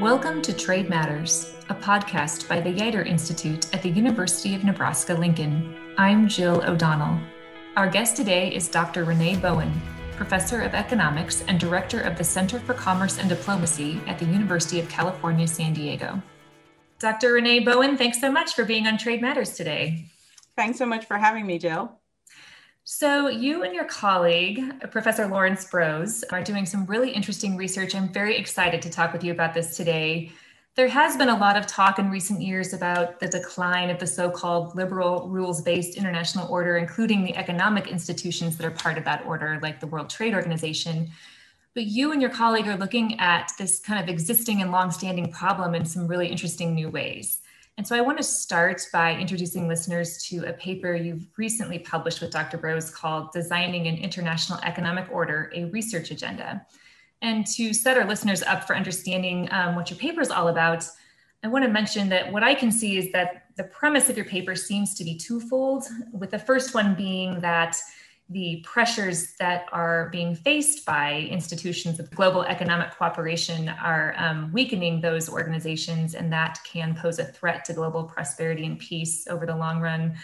Welcome to Trade Matters, a podcast by the Yeutter Institute at the University of Nebraska Lincoln. I'm Jill O'Donnell. Our guest today is Dr. Renee Bowen, professor of economics and director of the Center for Commerce and Diplomacy at the University of California, San Diego. Dr. Renee Bowen, thanks so much for being on Trade Matters today. Thanks so much for having me, Jill. So, you and your colleague, Professor Lawrence Broz, are doing some really interesting research. I'm very excited to talk with you about this today. There has been a lot of talk in recent years about the decline of the so called liberal rules based international order, including the economic institutions that are part of that order, like the World Trade Organization. But you and your colleague are looking at this kind of existing and long-standing problem in some really interesting new ways. And so I want to start by introducing listeners to a paper you've recently published with Dr. Broz called Designing an International Economic Order, a Research Agenda. And to set our listeners up for understanding um, what your paper is all about, I want to mention that what I can see is that the premise of your paper seems to be twofold, with the first one being that the pressures that are being faced by institutions of global economic cooperation are um, weakening those organizations, and that can pose a threat to global prosperity and peace over the long run.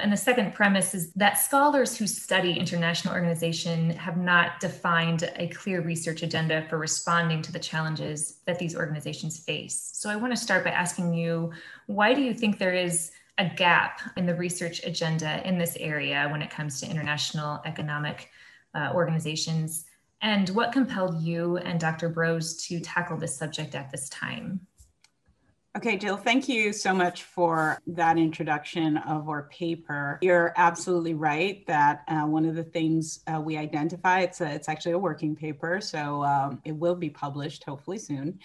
And the second premise is that scholars who study international organization have not defined a clear research agenda for responding to the challenges that these organizations face. So I want to start by asking you why do you think there is a gap in the research agenda in this area when it comes to international economic uh, organizations. And what compelled you and Dr. Broz to tackle this subject at this time? Okay, Jill, thank you so much for that introduction of our paper. You're absolutely right that uh, one of the things uh, we identify, it's, a, it's actually a working paper, so um, it will be published hopefully soon.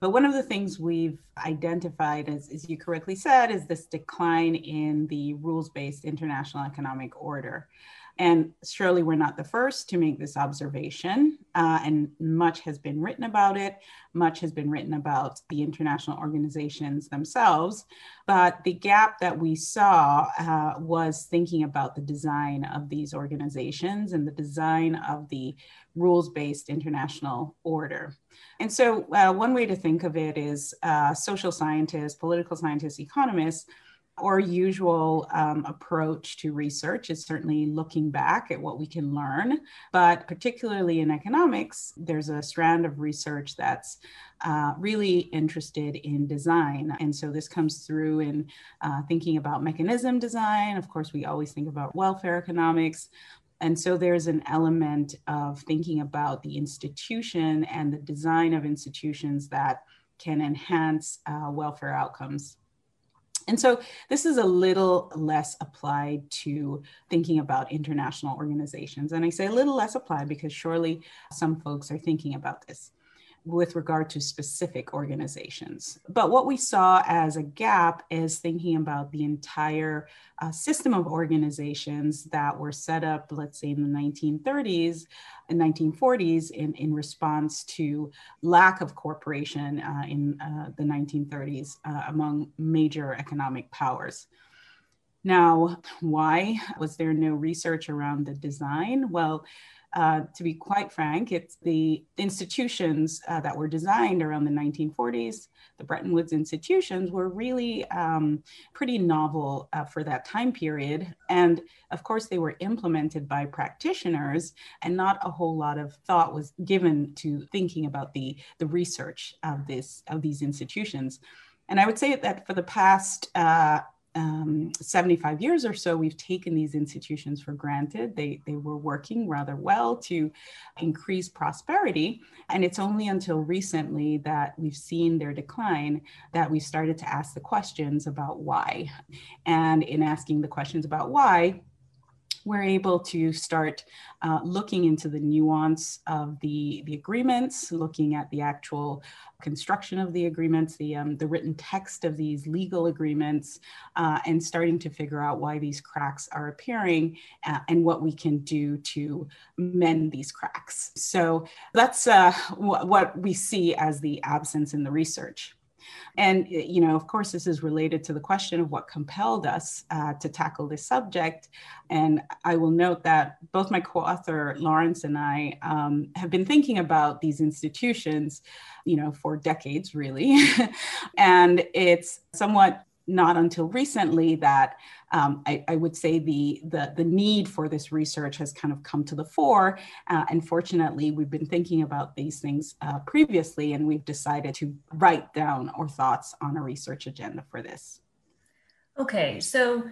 But one of the things we've identified, as, as you correctly said, is this decline in the rules based international economic order. And surely we're not the first to make this observation, uh, and much has been written about it. Much has been written about the international organizations themselves. But the gap that we saw uh, was thinking about the design of these organizations and the design of the rules based international order. And so, uh, one way to think of it is uh, social scientists, political scientists, economists our usual um, approach to research is certainly looking back at what we can learn, but particularly in economics, there's a strand of research that's uh, really interested in design. And so this comes through in uh, thinking about mechanism design. Of course, we always think about welfare economics. And so there's an element of thinking about the institution and the design of institutions that can enhance uh, welfare outcomes and so this is a little less applied to thinking about international organizations. And I say a little less applied because surely some folks are thinking about this with regard to specific organizations. But what we saw as a gap is thinking about the entire uh, system of organizations that were set up, let's say in the 1930s and 1940s, in, in response to lack of cooperation uh, in uh, the 1930s uh, among major economic powers. Now, why was there no research around the design? Well, uh, to be quite frank, it's the institutions uh, that were designed around the 1940s, the Bretton Woods institutions, were really um, pretty novel uh, for that time period. And of course, they were implemented by practitioners, and not a whole lot of thought was given to thinking about the, the research of, this, of these institutions. And I would say that for the past uh, um, 75 years or so, we've taken these institutions for granted. They, they were working rather well to increase prosperity. And it's only until recently that we've seen their decline that we started to ask the questions about why. And in asking the questions about why, we're able to start uh, looking into the nuance of the, the agreements, looking at the actual construction of the agreements, the, um, the written text of these legal agreements, uh, and starting to figure out why these cracks are appearing uh, and what we can do to mend these cracks. So that's uh, what we see as the absence in the research. And, you know, of course, this is related to the question of what compelled us uh, to tackle this subject. And I will note that both my co author, Lawrence, and I um, have been thinking about these institutions, you know, for decades, really. and it's somewhat not until recently that um, I, I, would say the, the, the need for this research has kind of come to the fore. Uh, and fortunately, we've been thinking about these things uh, previously, and we've decided to write down our thoughts on a research agenda for this. Okay, so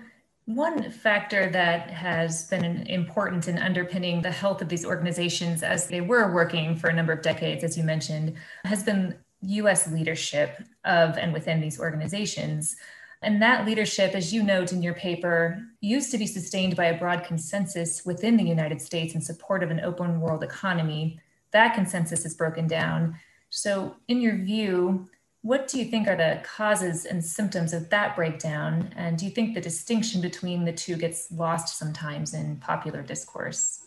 one factor that has been important in underpinning the health of these organizations as they were working for a number of decades, as you mentioned, has been US leadership of and within these organizations. And that leadership, as you note in your paper, used to be sustained by a broad consensus within the United States in support of an open world economy. That consensus is broken down. So, in your view, what do you think are the causes and symptoms of that breakdown? And do you think the distinction between the two gets lost sometimes in popular discourse?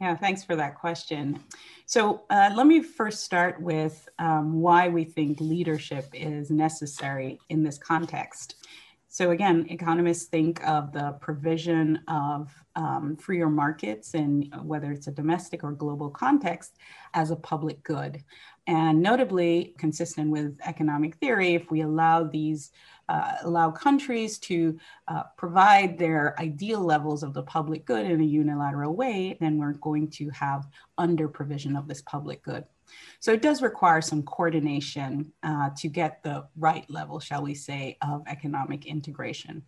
Yeah, thanks for that question. So uh, let me first start with um, why we think leadership is necessary in this context. So again, economists think of the provision of um, freer markets and whether it's a domestic or global context as a public good. And notably, consistent with economic theory, if we allow these uh, allow countries to uh, provide their ideal levels of the public good in a unilateral way, then we're going to have under provision of this public good. So it does require some coordination uh, to get the right level, shall we say, of economic integration.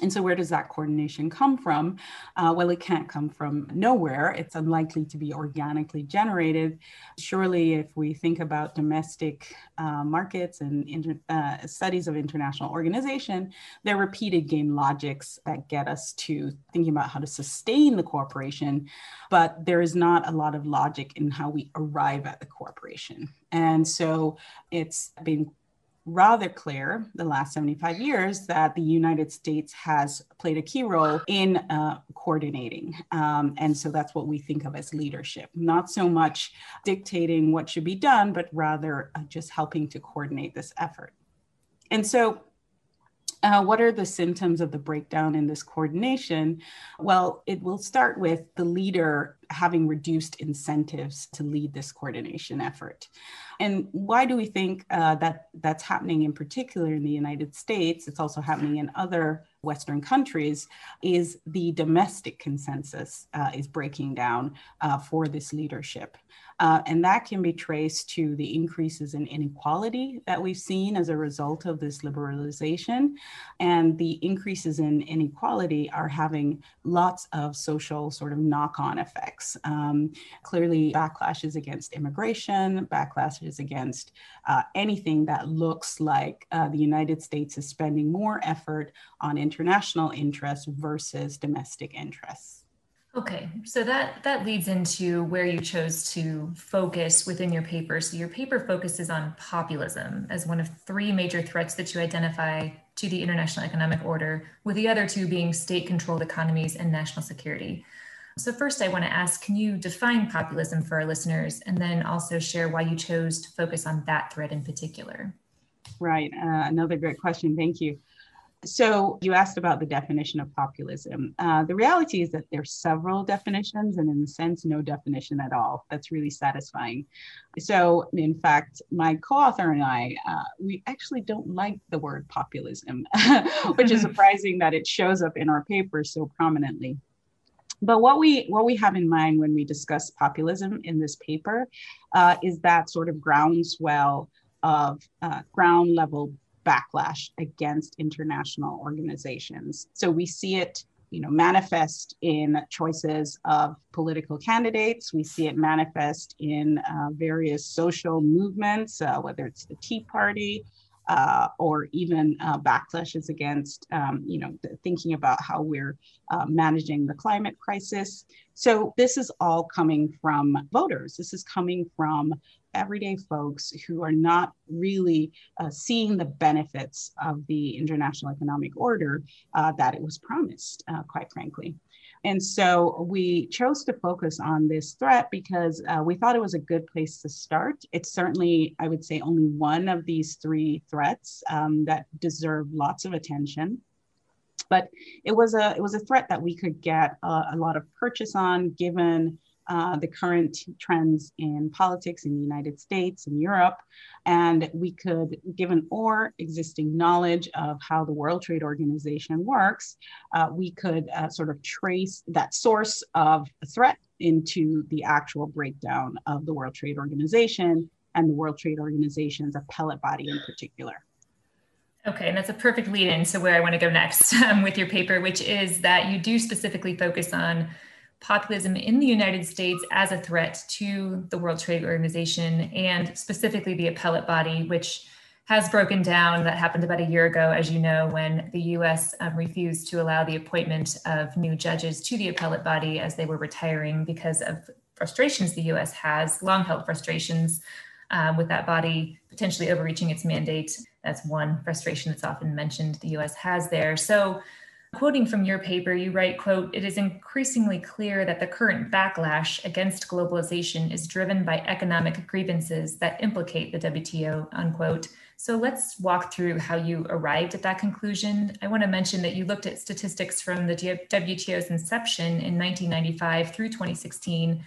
And so, where does that coordination come from? Uh, well, it can't come from nowhere. It's unlikely to be organically generated. Surely, if we think about domestic uh, markets and inter- uh, studies of international organization, there are repeated game logics that get us to thinking about how to sustain the cooperation. But there is not a lot of logic in how we arrive at the cooperation. And so, it's been rather clear the last 75 years that the United States has played a key role in uh, coordinating. Um, and so that's what we think of as leadership, not so much dictating what should be done, but rather uh, just helping to coordinate this effort. And so uh, what are the symptoms of the breakdown in this coordination? Well, it will start with the leader having reduced incentives to lead this coordination effort. And why do we think uh, that that's happening in particular in the United States? It's also happening in other Western countries. Is the domestic consensus uh, is breaking down uh, for this leadership. Uh, and that can be traced to the increases in inequality that we've seen as a result of this liberalization. And the increases in inequality are having lots of social sort of knock on effects. Um, clearly, backlashes against immigration, backlashes against uh, anything that looks like uh, the United States is spending more effort on international interests versus domestic interests. Okay, so that that leads into where you chose to focus within your paper. So your paper focuses on populism as one of three major threats that you identify to the international economic order, with the other two being state-controlled economies and national security. So first, I want to ask, can you define populism for our listeners, and then also share why you chose to focus on that threat in particular? Right, uh, another great question. Thank you. So you asked about the definition of populism. Uh, the reality is that there's several definitions, and in a sense, no definition at all. That's really satisfying. So, in fact, my co-author and I, uh, we actually don't like the word populism, which is surprising that it shows up in our paper so prominently. But what we what we have in mind when we discuss populism in this paper uh, is that sort of groundswell of uh, ground level backlash against international organizations. So we see it you know manifest in choices of political candidates we see it manifest in uh, various social movements uh, whether it's the tea party uh, or even uh, backlashes against, um, you know, thinking about how we're uh, managing the climate crisis. So this is all coming from voters. This is coming from everyday folks who are not really uh, seeing the benefits of the international economic order uh, that it was promised, uh, quite frankly. And so we chose to focus on this threat because uh, we thought it was a good place to start. It's certainly, I would say, only one of these three threats um, that deserve lots of attention. But it was a it was a threat that we could get a, a lot of purchase on, given uh, the current trends in politics in the United States and Europe. And we could, given our existing knowledge of how the World Trade Organization works, uh, we could uh, sort of trace that source of threat into the actual breakdown of the World Trade Organization and the World Trade Organization's appellate body in particular. Okay, and that's a perfect lead in to where I want to go next um, with your paper, which is that you do specifically focus on populism in the United States as a threat to the World Trade Organization and specifically the appellate body, which has broken down. That happened about a year ago, as you know, when the US um, refused to allow the appointment of new judges to the appellate body as they were retiring because of frustrations the US has, long held frustrations um, with that body potentially overreaching its mandate. That's one frustration that's often mentioned the US has there. So Quoting from your paper, you write, quote, it is increasingly clear that the current backlash against globalization is driven by economic grievances that implicate the WTO, unquote. So let's walk through how you arrived at that conclusion. I want to mention that you looked at statistics from the WTO's inception in 1995 through 2016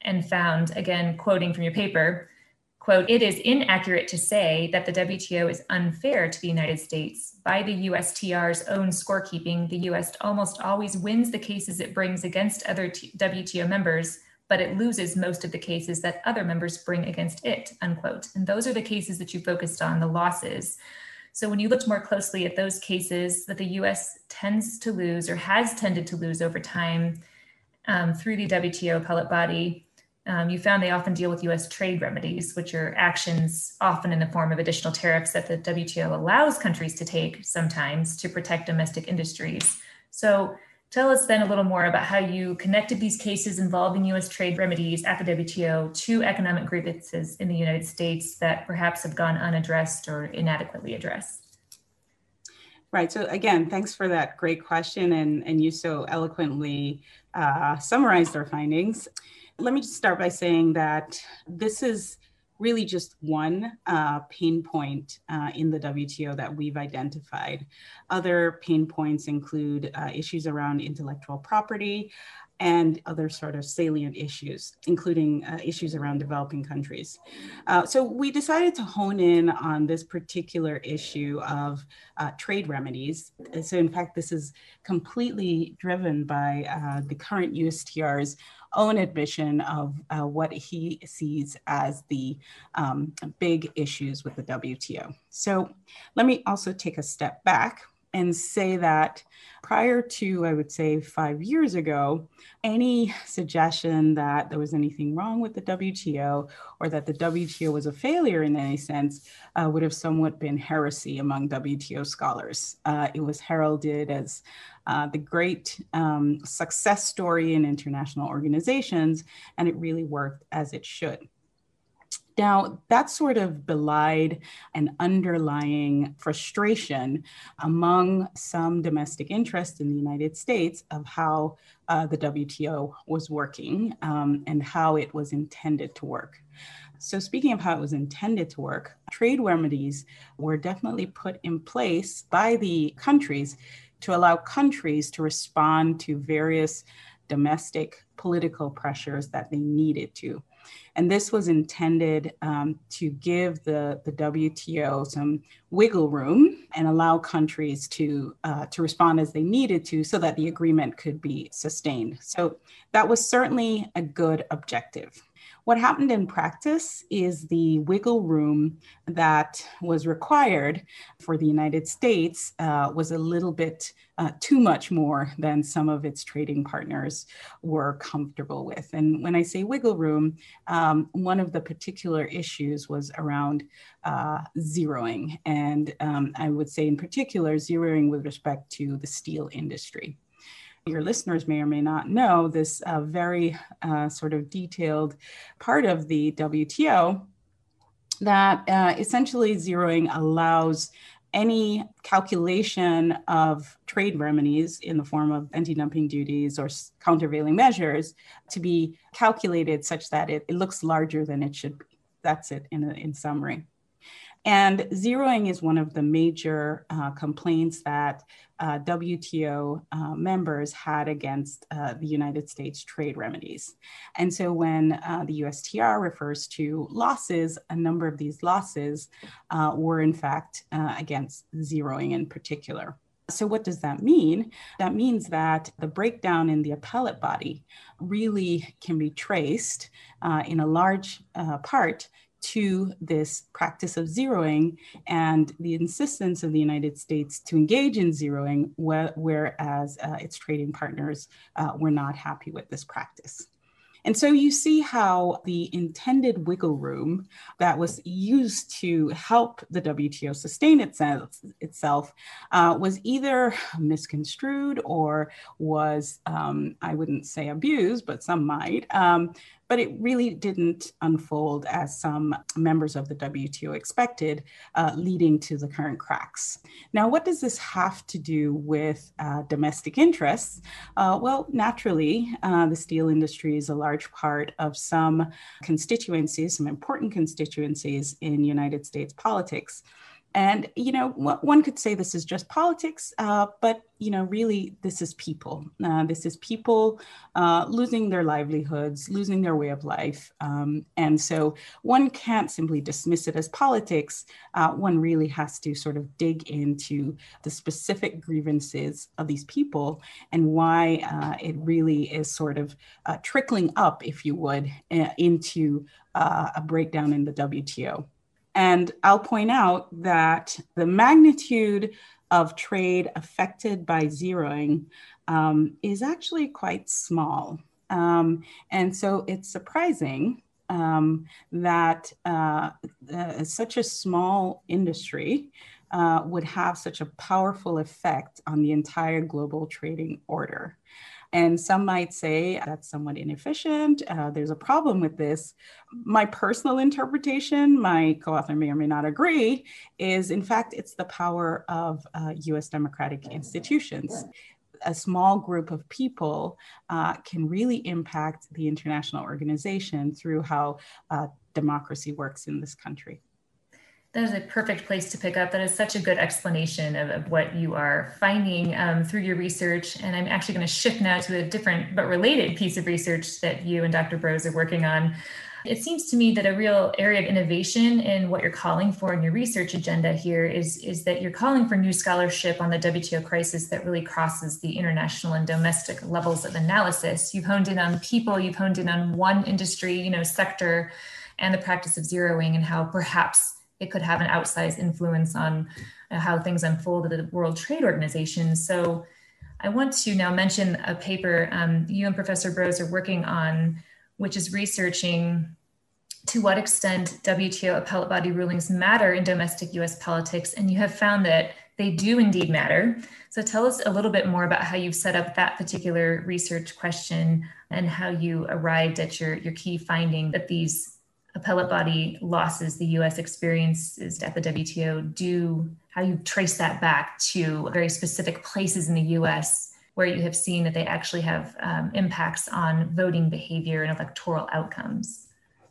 and found, again, quoting from your paper, quote, it is inaccurate to say that the WTO is unfair to the United States. By the USTR's own scorekeeping, the US almost always wins the cases it brings against other T- WTO members, but it loses most of the cases that other members bring against it, unquote. And those are the cases that you focused on, the losses. So when you looked more closely at those cases that the US tends to lose or has tended to lose over time um, through the WTO appellate body, um, you found they often deal with US trade remedies, which are actions often in the form of additional tariffs that the WTO allows countries to take sometimes to protect domestic industries. So tell us then a little more about how you connected these cases involving US trade remedies at the WTO to economic grievances in the United States that perhaps have gone unaddressed or inadequately addressed. Right. So again, thanks for that great question, and and you so eloquently uh, summarized our findings. Let me just start by saying that this is really just one uh, pain point uh, in the WTO that we've identified. Other pain points include uh, issues around intellectual property, and other sort of salient issues, including uh, issues around developing countries. Uh, so we decided to hone in on this particular issue of uh, trade remedies. So in fact, this is completely driven by the current USTR's own admission of uh, what he sees as the um, big issues with the WTO. So let me also take a step back and say that prior to, I would say, five years ago, any suggestion that there was anything wrong with the WTO or that the WTO was a failure in any sense uh, would have somewhat been heresy among WTO scholars. Uh, it was heralded as uh, the great um, success story in international organizations, and it really worked as it should. Now, that sort of belied an underlying frustration among some domestic interests in the United States of how uh, the WTO was working um, and how it was intended to work. So, speaking of how it was intended to work, trade remedies were definitely put in place by the countries to allow countries to respond to various domestic political pressures that they needed to. And this was intended um, to give the, the WTO some wiggle room and allow countries to, uh, to respond as they needed to so that the agreement could be sustained. So that was certainly a good objective. What happened in practice is the wiggle room that was required for the United States uh, was a little bit uh, too much more than some of its trading partners were comfortable with. And when I say wiggle room, um, one of the particular issues was around uh, zeroing. And um, I would say, in particular, zeroing with respect to the steel industry your listeners may or may not know, this uh, very uh, sort of detailed part of the WTO that uh, essentially zeroing allows any calculation of trade remedies in the form of anti dumping duties or countervailing measures to be calculated such that it, it looks larger than it should be. That's it in, a, in summary. And zeroing is one of the major uh, complaints that uh, WTO uh, members had against uh, the United States trade remedies. And so when uh, the USTR refers to losses, a number of these losses uh, were in fact against zeroing in particular. So, what does that mean? That means that the breakdown in the appellate body really can be traced uh, in a large uh, part to this practice of zeroing and the insistence of the United States to engage in zeroing, wh- whereas uh, its trading partners uh, were not happy with this practice. And so you see how the intended wiggle room that was used to help the WTO sustain itself, itself uh, was either misconstrued or was, um, I wouldn't say abused, but some might, um, but it really didn't unfold as some members of the WTO expected, uh, leading to the current cracks. Now, what does this have to do with uh, domestic interests? Uh, well, naturally, uh, the steel industry is a large part of some constituencies, some important constituencies in United States politics. And, you know, one could say this is just politics, uh, but, you know, really this is people. Uh, this is people uh, losing their livelihoods, losing their way of life. Um, and so one can't simply dismiss it as politics. Uh, one really has to sort of dig into the specific grievances of these people and why uh, it really is sort of uh, trickling up, if you would, into a breakdown in the WTO. And I'll point out that the magnitude of trade affected by zeroing um, is actually quite small. Um, and so it's surprising um, that uh, uh, such a small industry uh, would have such a powerful effect on the entire global trading order. And some might say that's somewhat inefficient. Uh, there's a problem with this. My personal interpretation, my co author may or may not agree, is in fact, it's the power of uh, US democratic institutions a small group of people uh, can really impact the international organization through how uh, democracy works in this country. That is a perfect place to pick up. That is such a good explanation of, of what you are finding um, through your research. And I'm actually going to shift now to a different but related piece of research that you and Dr. Broz are working on. It seems to me that a real area of innovation in what you're calling for in your research agenda here is, is that you're calling for new scholarship on the WTO crisis that really crosses the international and domestic levels of analysis. You've honed in on people, you've honed in on one industry, you know, sector, and the practice of zeroing and how perhaps it could have an outsized influence on uh, how things unfold at the World Trade Organization. So I want to now mention a paper um, you and Professor Broz are working on, which is researching to what extent WTO appellate body rulings matter in domestic US politics. And you have found that they do indeed matter. So tell us a little bit more about how you've set up that particular research question and how you arrived at your, your key finding that these appellate body losses the US experiences at the WTO do, how you trace that back to very specific places in the US where you have seen that they actually have um, impacts on voting behavior and electoral outcomes.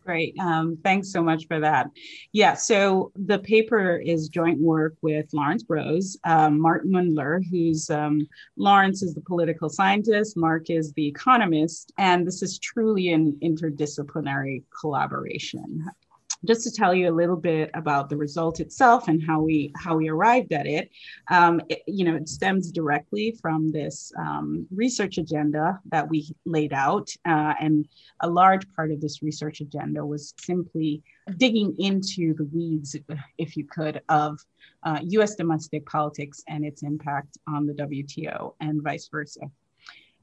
Great. Um, thanks so much for that. Yeah, so the paper is joint work with Lawrence Broz, um, Marc Muendler, who's um, Lawrence is the political scientist, Marc is the economist, and this is truly an interdisciplinary collaboration just to tell you a little bit about the result itself and how we how we arrived at it, um, it you know, it stems directly from this um, research agenda that we laid out, uh, and a large part of this research agenda was simply digging into the weeds, if you could, of uh, U.S. domestic politics and its impact on the WTO and vice versa.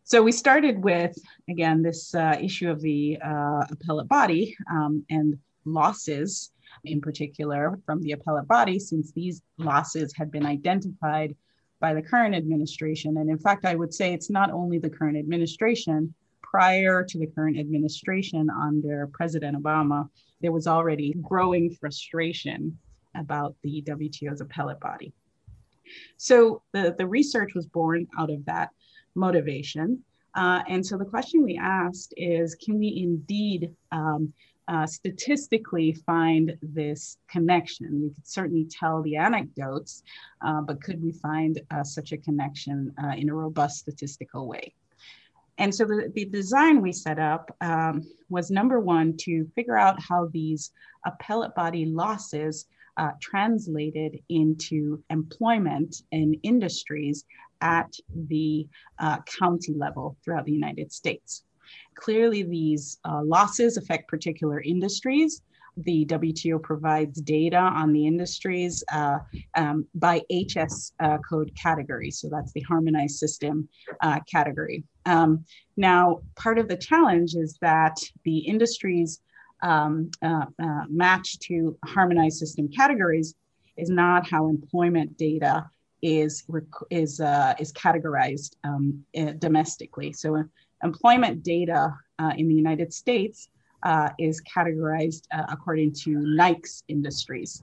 So we started with, again, this uh, issue of the uh, appellate body um, and losses in particular from the appellate body, since these losses had been identified by the current administration. And in fact, I would say it's not only the current administration, prior to the current administration under President Obama, there was already growing frustration about the WTO's appellate body. So the, the research was born out of that motivation. Uh, and so the question we asked is can we indeed um, uh, statistically find this connection? We could certainly tell the anecdotes, uh, but could we find uh, such a connection uh, in a robust statistical way? And so the, the design we set up um, was number one to figure out how these appellate body losses uh, translated into employment in industries at the uh, county level throughout the United States. Clearly, these uh, losses affect particular industries. The WTO provides data on the industries uh, um, by HS uh, code category. So that's the harmonized system uh, category. Um, now, part of the challenge is that the industries um, uh, uh, match to harmonized system categories is not how employment data is is uh, is categorized um, uh, domestically. So, employment data uh, in the United States is categorized according to NAICS industries.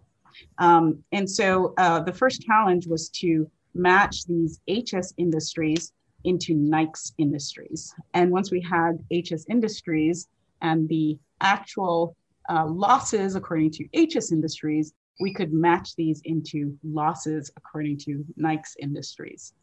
Um, and so, the first challenge was to match these HS industries into NAICS industries. And once we had HS industries and the actual uh, losses according to HS Industries, we could match these into losses according to NAICS Industries.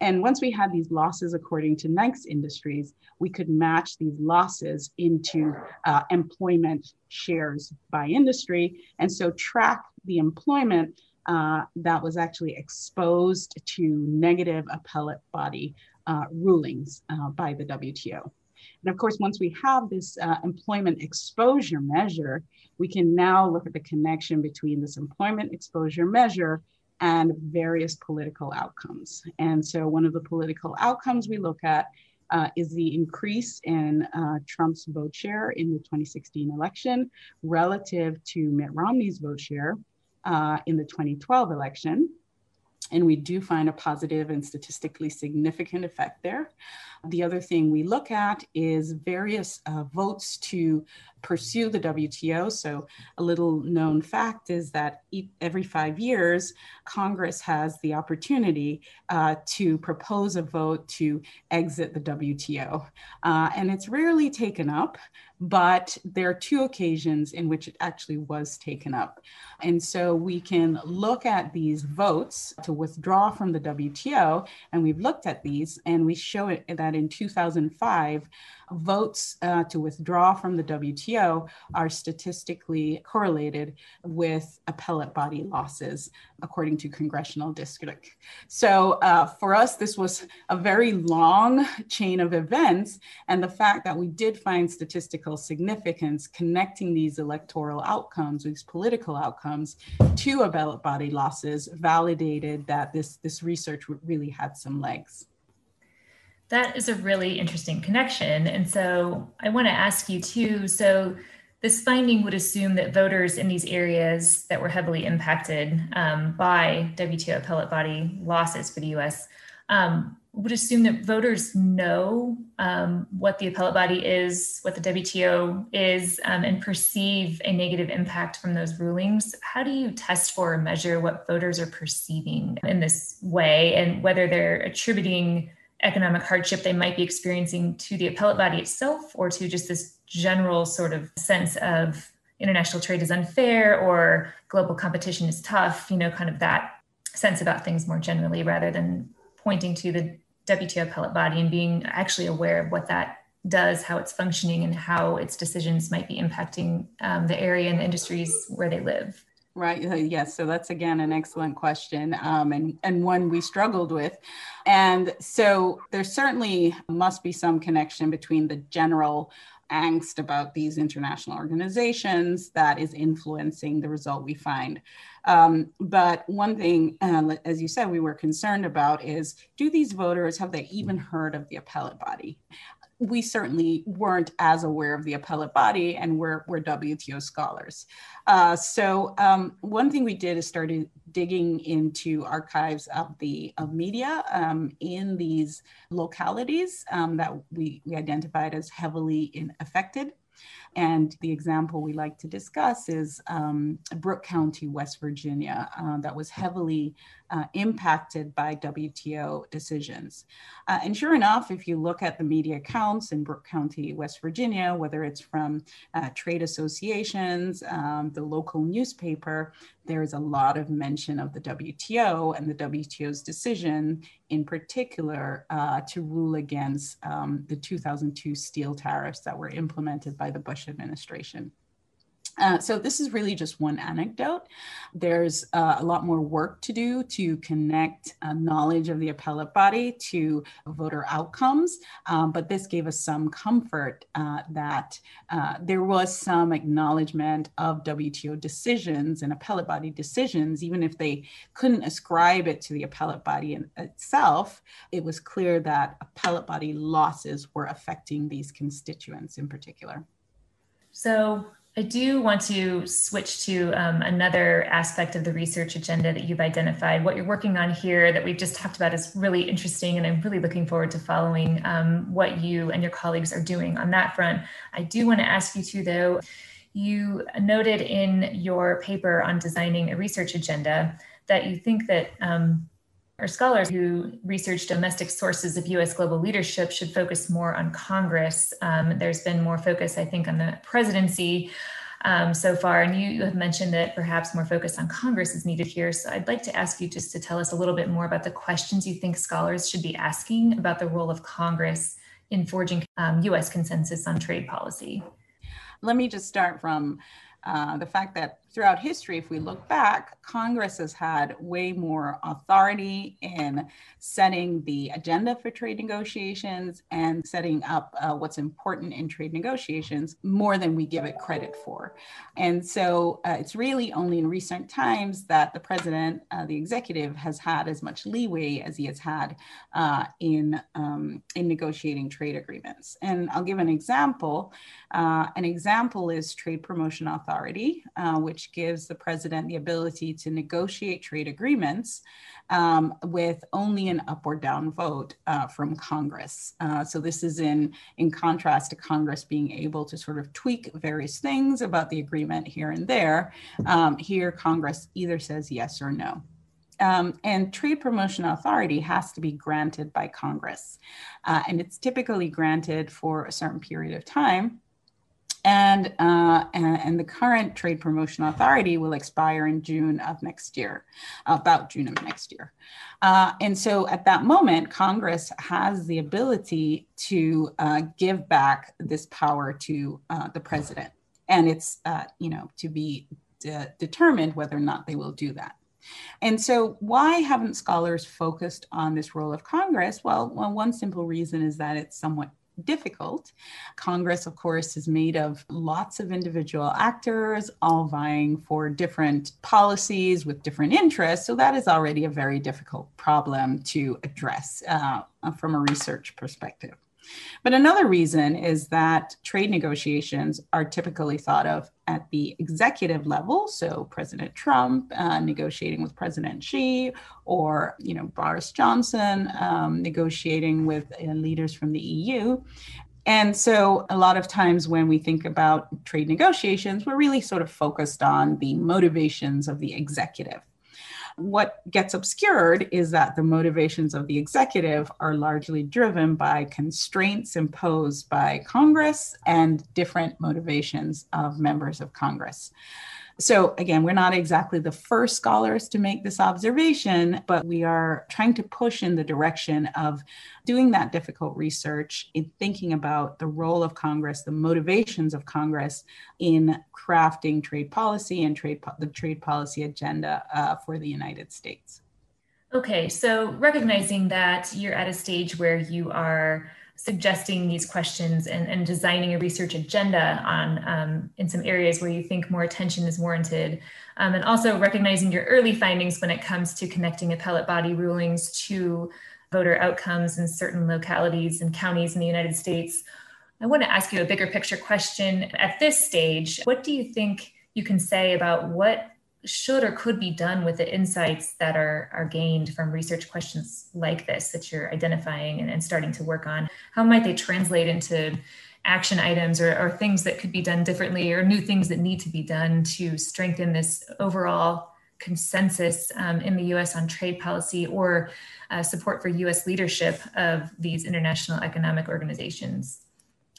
And once we had these losses according to NAICS Industries, we could match these losses into uh, employment shares by industry. And so track the employment uh, that was actually exposed to negative appellate body uh, rulings uh, by the WTO. And of course, once we have this uh, employment exposure measure, we can now look at the connection between this employment exposure measure and various political outcomes. And so, one of the political outcomes we look at uh, is the increase in uh, Trump's vote share in the 2016 election relative to Mitt Romney's vote share uh, in the 2012 election. And we do find a positive and statistically significant effect there. The other thing we look at is various uh, votes to pursue the WTO. So, a little known fact is that every five years, Congress has the opportunity uh, to propose a vote to exit the WTO. Uh, and it's rarely taken up, but there are two occasions in which it actually was taken up. And so we can look at these votes to withdraw from the WTO, and we've looked at these, and we show it that in 2005, votes uh, to withdraw from the WTO are statistically correlated with appellate body losses, according to congressional district. So uh, for us, this was a very long chain of events. And the fact that we did find statistical significance connecting these electoral outcomes, these political outcomes, to appellate body losses validated that this, this research really had some legs. That is a really interesting connection. And so I want to ask you too. So, this finding would assume that voters in these areas that were heavily impacted um, by WTO appellate body losses for the US um, would assume that voters know um, what the appellate body is, what the WTO is, um, and perceive a negative impact from those rulings. How do you test for or measure what voters are perceiving in this way and whether they're attributing economic hardship they might be experiencing to the appellate body itself or to just this general sort of sense of international trade is unfair or global competition is tough, you know, kind of that sense about things more generally rather than pointing to the WTO appellate body and being actually aware of what that does, how it's functioning, and how its decisions might be impacting um, the area and the industries where they live. Right. Uh, yes. So that's again an excellent question, um, and and one we struggled with, and so there certainly must be some connection between the general angst about these international organizations that is influencing the result we find. Um, but one thing, uh, as you said, we were concerned about is do these voters have they even heard of the appellate body? We certainly weren't as aware of the appellate body and we're, we're WTO scholars. Uh, so um, one thing we did is started digging into archives of the of media um, in these localities um, that we, we identified as heavily in affected. And the example we like to discuss is um, Brooke County, West Virginia, uh, that was heavily uh, impacted by WTO decisions. Uh, and sure enough, if you look at the media accounts in Brooke County, West Virginia, whether it's from uh, trade associations, um, the local newspaper, there is a lot of mention of the WTO and the WTO's decision, in particular, uh, to rule against um, the 2002 steel tariffs that were implemented by the Bush administration. Uh, so this is really just one anecdote. There's uh, a lot more work to do to connect uh, knowledge of the appellate body to voter outcomes, um, but this gave us some comfort uh, that uh, there was some acknowledgement of WTO decisions and appellate body decisions, even if they couldn't ascribe it to the appellate body in itself. It was clear that appellate body losses were affecting these constituents in particular. So I do want to switch to um, another aspect of the research agenda that you've identified. What you're working on here that we've just talked about is really interesting, and I'm really looking forward to following um, what you and your colleagues are doing on that front. I do want to ask you to, though. You noted in your paper on designing a research agenda that you think that um, or scholars who research domestic sources of US global leadership should focus more on Congress. Um, there's been more focus, I think, on the presidency um, so far, and you, have mentioned that perhaps more focus on Congress is needed here. So I'd like to ask you just to tell us a little bit more about the questions you think scholars should be asking about the role of Congress in forging um, US consensus on trade policy. Let me just start from uh, the fact that throughout history, if we look back, Congress has had way more authority in setting the agenda for trade negotiations and setting up uh, what's important in trade negotiations more than we give it credit for. And so uh, it's really only in recent times that the president, uh, the executive, has had as much leeway as he has had uh, in, um, in negotiating trade agreements. And I'll give an example. Uh, an example is Trade Promotion Authority, which which gives the president the ability to negotiate trade agreements um, with only an up or down vote uh, from Congress. Uh, so this is in, in contrast to Congress being able to sort of tweak various things about the agreement here and there. Um, here, Congress either says yes or no. Um, and trade promotion authority has to be granted by Congress. Uh, and it's typically granted for a certain period of time and, uh, and, the current trade promotion authority will expire in June of next year, about June of next year. Uh, and so at that moment, Congress has the ability to uh, give back this power to uh, the president, and it's uh, you know to be de- determined whether or not they will do that. And so, why haven't scholars focused on this role of Congress? Well, well, one simple reason is that it's somewhat difficult. Congress, of course, is made of lots of individual actors, all vying for different policies with different interests. So that is already a very difficult problem to address uh, from a research perspective. But another reason is that trade negotiations are typically thought of at the executive level. So President Trump uh, negotiating with President Xi, or you know Boris Johnson um, negotiating with uh, leaders from the EU. And so, a lot of times when we think about trade negotiations, we're really sort of focused on the motivations of the executive. What gets obscured is that the motivations of the executive are largely driven by constraints imposed by Congress and different motivations of members of Congress. So, again, we're not exactly the first scholars to make this observation, but we are trying to push in the direction of doing that difficult research in thinking about the role of Congress, the motivations of Congress in crafting trade policy and trade po- the trade policy agenda uh, for the United States. Okay, so recognizing that you're at a stage where you are suggesting these questions and, and designing a research agenda on um, in some areas where you think more attention is warranted. Um, and also recognizing your early findings when it comes to connecting appellate body rulings to voter outcomes in certain localities and counties in the united states. I want to ask you a bigger picture question. At this stage what do you think you can say about what should or could be done with the insights that are, are gained from research questions like this that you're identifying and, and starting to work on? How might they translate into action items or, or things that could be done differently or new things that need to be done to strengthen this overall consensus um, in the US on trade policy or uh, support for US leadership of these international economic organizations?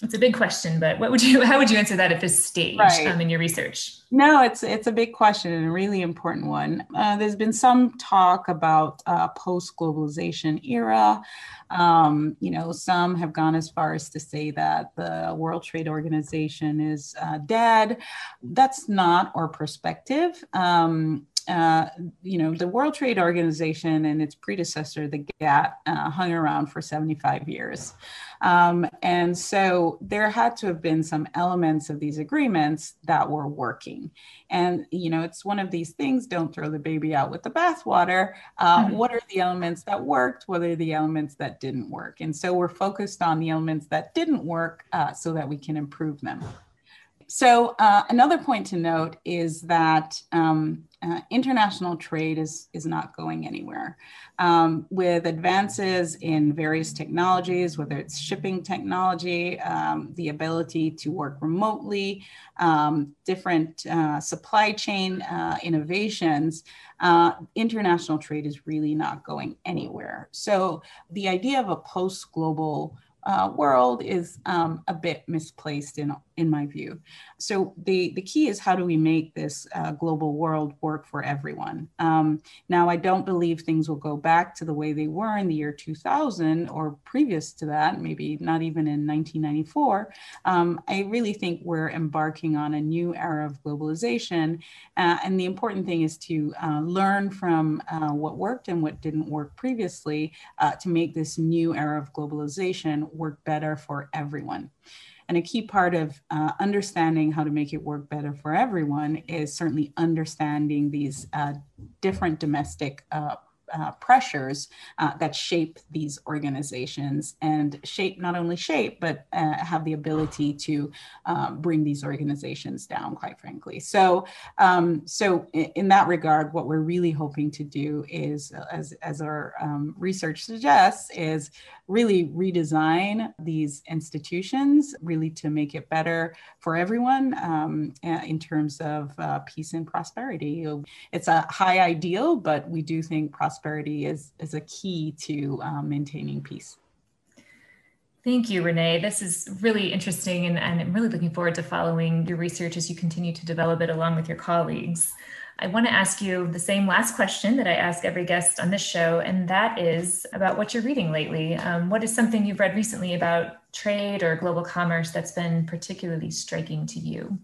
It's a big question, but what would you, how would you answer that at this stage right. um, in your research? No, it's it's a big question and a really important one. Uh, there's been some talk about uh, post-globalization era. Um, you know, some have gone as far as to say that the World Trade Organization is uh, dead. That's not our perspective. Um, uh, you know, the World Trade Organization and its predecessor, the GATT, uh, hung around for 75 years. Um, and so there had to have been some elements of these agreements that were working. And, you know, it's one of these things don't throw the baby out with the bathwater. Uh, mm-hmm. What are the elements that worked? What are the elements that didn't work? And so we're focused on the elements that didn't work uh, so that we can improve them. So, uh, another point to note is that um, uh, international trade is, is not going anywhere. Um, with advances in various technologies, whether it's shipping technology, um, the ability to work remotely, um, different uh, supply chain uh, innovations, uh, international trade is really not going anywhere. So, the idea of a post global uh, world is um, a bit misplaced in, in my view. So the, the key is how do we make this uh, global world work for everyone? Um, now, I don't believe things will go back to the way they were in the year 2000 or previous to that, maybe not even in 1994. Um, I really think we're embarking on a new era of globalization. Uh, and the important thing is to uh, learn from uh, what worked and what didn't work previously uh, to make this new era of globalization work better for everyone. And a key part of uh, understanding how to make it work better for everyone is certainly understanding these uh, different domestic uh, uh, pressures uh, that shape these organizations and shape not only shape but uh, have the ability to um, bring these organizations down quite frankly. So um, so in, in, that regard what we're really hoping to do is as, as our um, research suggests is really redesign these institutions really to make it better for everyone um, in terms of uh, peace and prosperity it's a high ideal but we do think prosperity is, is a key to um, maintaining peace. Thank you, Renee. This is really interesting, and, and, I'm really looking forward to following your research as you continue to develop it along with your colleagues. I want to ask you the same last question that I ask every guest on this show, and that is about what you're reading lately. Um, what is something you've read recently about trade or global commerce that's been particularly striking to you?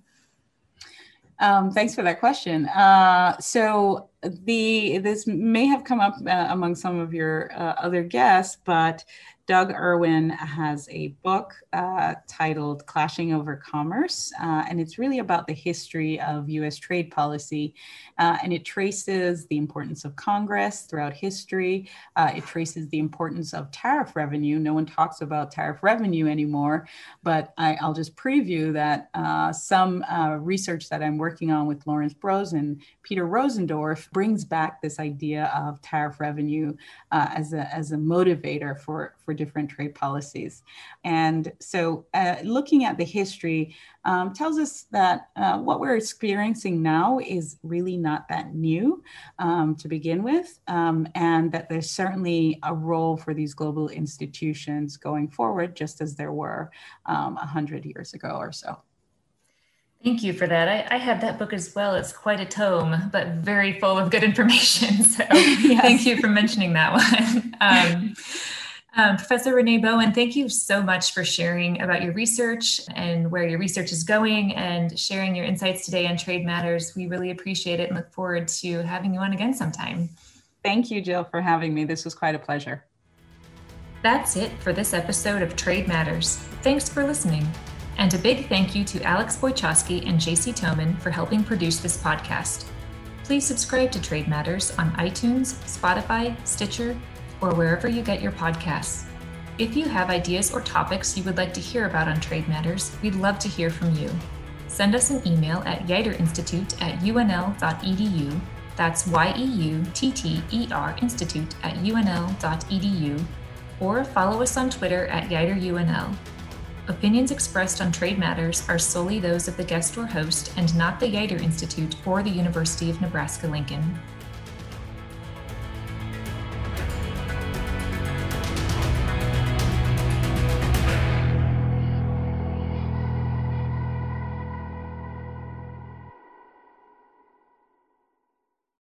Um, thanks for that question. Uh, so the this may have come up uh, among some of your uh, other guests, but Doug Irwin has a book uh, titled Clashing Over Commerce, uh, and it's really about the history of US trade policy. Uh, and it traces the importance of Congress throughout history. Uh, it traces the importance of tariff revenue. No one talks about tariff revenue anymore, but I, will just preview that some research that I'm working on with Lawrence Broz and Peter Rosendorff brings back this idea of tariff revenue as, a, as a motivator for, for different trade policies. And so, uh, looking at the history um, tells us that uh, what we're experiencing now is really not that new um, to begin with, um, and that there's certainly a role for these global institutions going forward, just as there were um, 100 years ago or so. Thank you for that. I, I, have that book as well. It's quite a tome, but very full of good information. So yes. thank you for mentioning that one. Um, um, Professor Renee Bowen, thank you so much for sharing about your research and where your research is going and sharing your insights today on trade matters. We really appreciate it and look forward to having you on again sometime. Thank you, Jill, for having me. This was quite a pleasure. That's it for this episode of Trade Matters. Thanks for listening. And a big thank you to Alex Wojcicki and JC Toman for helping produce this podcast. Please subscribe to Trade Matters on iTunes, Spotify, Stitcher, or wherever you get your podcasts. If you have ideas or topics you would like to hear about on trade matters, we'd love to hear from you. Send us an email at yeutterinstitute at unl.edu. That's Y E U T T E R Institute at unl.edu. Or follow us on Twitter at YeutterUNL. Opinions expressed on trade matters are solely those of the guest or host and not the Yeutter Institute or the University of Nebraska Lincoln.